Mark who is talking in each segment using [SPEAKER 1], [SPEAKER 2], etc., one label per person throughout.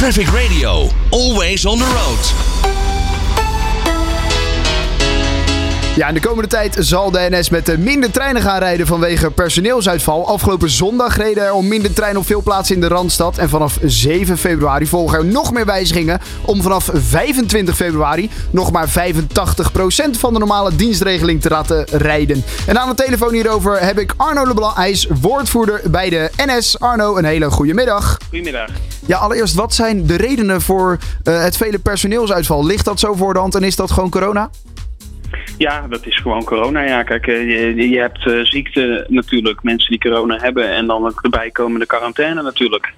[SPEAKER 1] Traffic Radio, always on the road.
[SPEAKER 2] Ja, in de komende tijd zal de NS met minder treinen gaan rijden vanwege personeelsuitval. Afgelopen zondag reden er al minder treinen op veel plaatsen in de Randstad. En vanaf 7 februari volgen er nog meer wijzigingen om vanaf 25 februari nog maar 85% van de normale dienstregeling te laten rijden. En aan de telefoon hierover heb ik Arno Leblanc. Hij is woordvoerder bij de NS. Arno, een hele goede middag.
[SPEAKER 3] Goedemiddag.
[SPEAKER 2] Ja, allereerst, wat zijn de redenen voor uh, het vele personeelsuitval? Ligt dat zo voor de hand en is dat gewoon corona?
[SPEAKER 3] Ja, dat is gewoon corona. Ja, kijk, eh, je, je hebt uh, ziekte natuurlijk, mensen die corona hebben en dan het erbij komende quarantaine natuurlijk.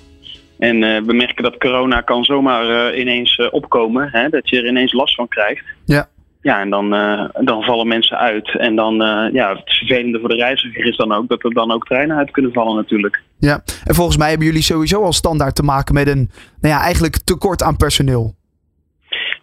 [SPEAKER 3] En uh, we merken dat corona kan zomaar ineens opkomen, hè, dat je er ineens last van krijgt.
[SPEAKER 2] Ja.
[SPEAKER 3] Ja, en dan, dan vallen mensen uit. En dan, ja, het vervelende voor de reiziger is dan ook dat er dan ook treinen uit kunnen vallen natuurlijk.
[SPEAKER 2] Ja, en volgens mij hebben jullie sowieso al standaard te maken met een, nou ja, eigenlijk tekort aan personeel.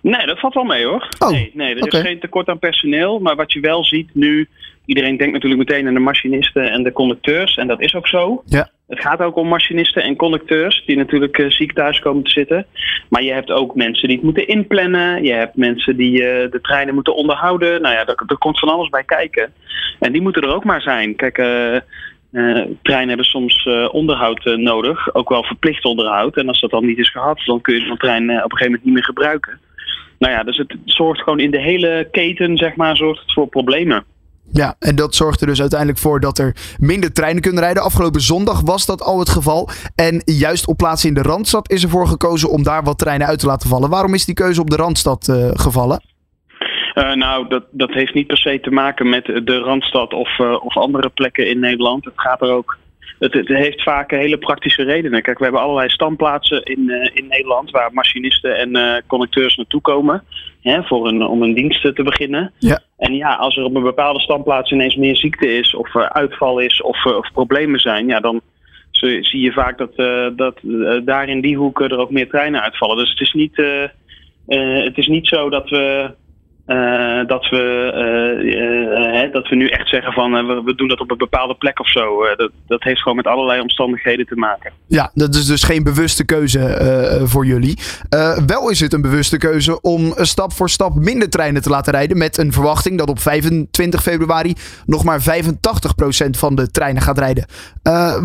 [SPEAKER 3] Nee, dat valt wel mee hoor.
[SPEAKER 2] Oh,
[SPEAKER 3] nee, nee, er is geen tekort aan personeel. Maar wat je wel ziet nu, iedereen denkt natuurlijk meteen aan de machinisten en de conducteurs. En dat is ook zo.
[SPEAKER 2] Ja.
[SPEAKER 3] Het gaat ook om machinisten en conducteurs die natuurlijk uh, ziek thuis komen te zitten. Maar je hebt ook mensen die het moeten inplannen. Je hebt mensen die uh, de treinen moeten onderhouden. Nou ja, er, komt van alles bij kijken. En die moeten er ook maar zijn. Kijk, uh, treinen hebben soms onderhoud nodig. Ook wel verplicht onderhoud. En als dat dan niet is gehad, dan kun je de trein op een gegeven moment niet meer gebruiken. Nou ja, dus het zorgt gewoon in de hele keten, zeg maar, zorgt het voor problemen.
[SPEAKER 2] Ja, en dat zorgt er dus uiteindelijk voor dat er minder treinen kunnen rijden. Afgelopen zondag was dat al het geval. En juist op plaatsen in de Randstad is ervoor gekozen om daar wat treinen uit te laten vallen. Waarom is die keuze op de Randstad uh, gevallen?
[SPEAKER 3] Uh, nou, dat, dat heeft niet per se te maken met de Randstad of, uh, of andere plekken in Nederland. Het gaat er ook het, het, heeft vaak hele praktische redenen. Kijk, we hebben allerlei standplaatsen in, uh, in Nederland waar machinisten en uh, conducteurs naartoe komen. Hè, voor een, om een dienst te beginnen.
[SPEAKER 2] Ja.
[SPEAKER 3] En ja, als er op een bepaalde standplaats ineens meer ziekte is, of er uitval is, of, of problemen zijn, ja, dan zie je vaak dat, dat daar in die hoeken er ook meer treinen uitvallen. Dus het is niet, het is niet zo dat we uh, dat, we, uh, uh, dat we nu echt zeggen van we, we, doen dat op een bepaalde plek of zo. dat, dat heeft gewoon met allerlei omstandigheden te maken.
[SPEAKER 2] Ja, dat is dus geen bewuste keuze voor jullie. wel is het een bewuste keuze om stap voor stap minder treinen te laten rijden. Met een verwachting dat op 25 februari nog maar 85% van de treinen gaat rijden.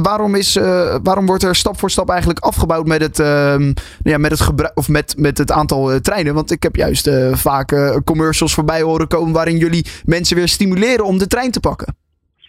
[SPEAKER 2] waarom, is, waarom wordt er stap voor stap eigenlijk afgebouwd met het, ehm, ja, met het, gebruik, of met, met het aantal treinen? Want ik heb juist vaak commercials voorbij horen komen waarin jullie mensen weer stimuleren om de trein te pakken.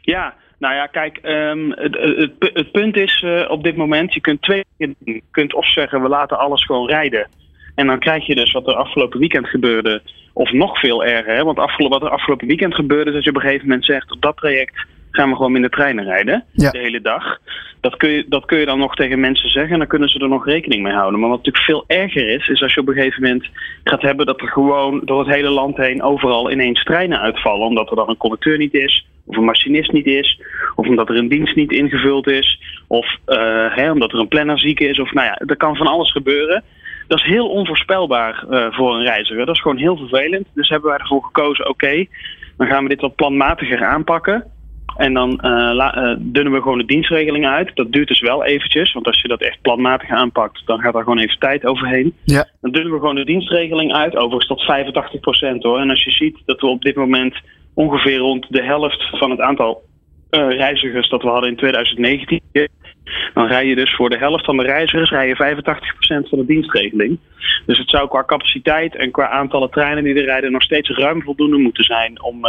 [SPEAKER 3] Ja, nou ja, kijk, um, het, het, het, punt is uh, op dit moment, je kunt twee Je kunt of zeggen, we laten alles gewoon rijden. En dan krijg je dus wat er afgelopen weekend gebeurde, of nog veel erger. Hè? Want afgelopen, wat er afgelopen weekend gebeurde, is dat je op een gegeven moment zegt, dat traject gaan we gewoon minder treinen rijden.
[SPEAKER 2] Ja.
[SPEAKER 3] De hele dag. Dat kun, je, dat kun je dan nog tegen mensen zeggen en dan kunnen ze er nog rekening mee houden. Maar wat natuurlijk veel erger is, is als je op een gegeven moment gaat hebben dat er gewoon door het hele land heen overal ineens treinen uitvallen. Omdat er dan een conducteur niet is, of een machinist niet is, of omdat er een dienst niet ingevuld is, of uh, hè, omdat er een planner ziek is. Of nou ja, er kan van alles gebeuren. Dat is heel onvoorspelbaar uh, voor een reiziger. Dat is gewoon heel vervelend. Dus hebben wij ervoor gekozen, oké, okay, dan gaan we dit wat planmatiger aanpakken. En dan uh, la, uh, dunnen we gewoon de dienstregeling uit. Dat duurt dus wel eventjes, want als je dat echt planmatig aanpakt, dan gaat er gewoon even tijd overheen.
[SPEAKER 2] Ja.
[SPEAKER 3] Dan dunnen we gewoon de dienstregeling uit, overigens tot 85 procent hoor. En als je ziet dat we op dit moment ongeveer rond de helft van het aantal uh, reizigers dat we hadden in 2019, dan rij je dus voor de helft van de reizigers rij je 85% van de dienstregeling. Dus het zou qua capaciteit en qua aantallen treinen die er rijden nog steeds ruim voldoende moeten zijn om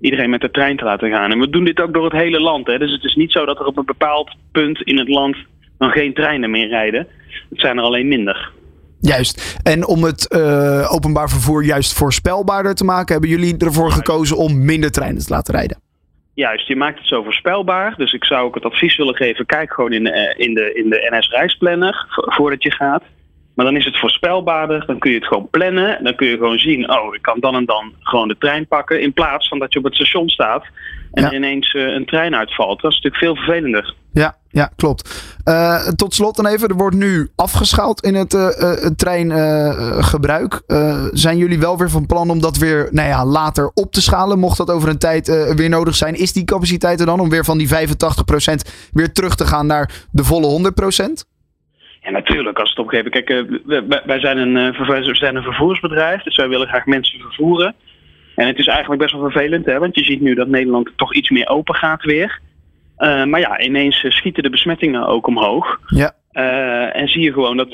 [SPEAKER 3] iedereen met de trein te laten gaan. En we doen dit ook door het hele land. Hè. Dus het is niet zo dat er op een bepaald punt in het land dan geen treinen meer rijden. Het zijn er alleen minder.
[SPEAKER 2] Juist. En om het uh, openbaar vervoer juist voorspelbaarder te maken, hebben jullie ervoor gekozen om minder treinen te laten rijden?
[SPEAKER 3] Juist, je maakt het zo voorspelbaar. Dus ik zou ook het advies willen geven: kijk gewoon in de, in de, in de NS-reisplanner voordat je gaat. Maar dan is het voorspelbaarder, dan kun je het gewoon plannen. Dan kun je gewoon zien, oh, ik kan dan en dan gewoon de trein pakken. In plaats van dat je op het station staat en
[SPEAKER 2] Ja.
[SPEAKER 3] er ineens uh, een trein uitvalt. Dat is natuurlijk veel vervelender.
[SPEAKER 2] Ja, ja klopt. Uh, tot slot dan even, er wordt nu afgeschaald in het uh, treingebruik. zijn jullie wel weer van plan om dat weer nou ja, later op te schalen? Mocht dat over een tijd weer nodig zijn, is die capaciteit er dan om weer van die 85% weer terug te gaan naar de volle 100%?
[SPEAKER 3] En natuurlijk, als het op een gegeven moment. Kijk, uh, wij, zijn een, uh, wij zijn een vervoersbedrijf, dus wij willen graag mensen vervoeren. En het is eigenlijk best wel vervelend, hè, want je ziet nu dat Nederland toch iets meer open gaat weer. Uh, maar ja, ineens schieten de besmettingen ook omhoog.
[SPEAKER 2] Ja.
[SPEAKER 3] en zie je gewoon dat,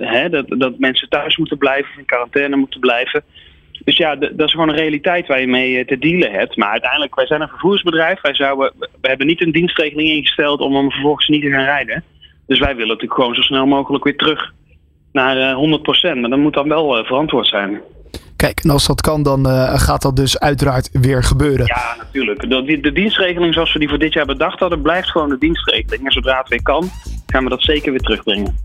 [SPEAKER 3] hè, dat, dat mensen thuis moeten blijven, of in quarantaine moeten blijven. Dus ja, dat is gewoon een realiteit waar je mee te dealen hebt. Maar uiteindelijk, wij zijn een vervoersbedrijf. Wij zouden, we hebben niet een dienstregeling ingesteld om hem vervolgens niet te gaan rijden. Dus wij willen natuurlijk gewoon zo snel mogelijk weer terug naar 100%. Maar dat moet dan wel verantwoord zijn.
[SPEAKER 2] Kijk, en als dat kan, dan uh, gaat dat dus uiteraard weer gebeuren.
[SPEAKER 3] Ja, natuurlijk. De, de, dienstregeling zoals we die voor dit jaar bedacht hadden, blijft gewoon de dienstregeling. En zodra het weer kan, gaan we dat zeker weer terugbrengen.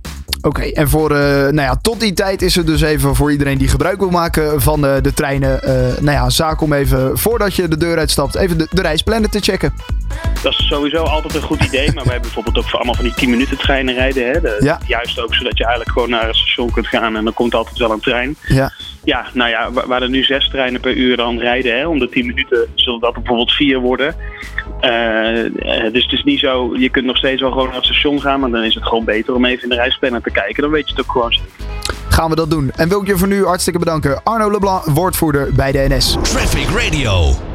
[SPEAKER 2] Oké, en voor, uh, nou ja, tot die tijd is het dus even voor iedereen die gebruik wil maken van uh, de treinen. nou ja, zaak om even voordat je de deur uitstapt, even de, de reisplannen te checken.
[SPEAKER 3] Dat is sowieso altijd een goed idee. Maar we hebben bijvoorbeeld ook voor allemaal van die 10 minuten treinen rijden. Hè? De,
[SPEAKER 2] ja.
[SPEAKER 3] Juist ook zodat je eigenlijk gewoon naar het station kunt gaan en dan komt altijd wel een trein.
[SPEAKER 2] Ja.
[SPEAKER 3] Ja, nou ja, waar er nu zes treinen per uur dan rijden, hè, om de 10 minuten zullen dat bijvoorbeeld vier worden. Uh, dus het is niet zo, je kunt nog steeds wel gewoon naar het station gaan, maar dan is het gewoon beter om even in de reisplanner te kijken. Dan weet je het ook gewoon zeker.
[SPEAKER 2] Gaan we dat doen. En wil ik je voor nu hartstikke bedanken. Arno Leblanc, woordvoerder bij de NS.
[SPEAKER 1] Traffic Radio.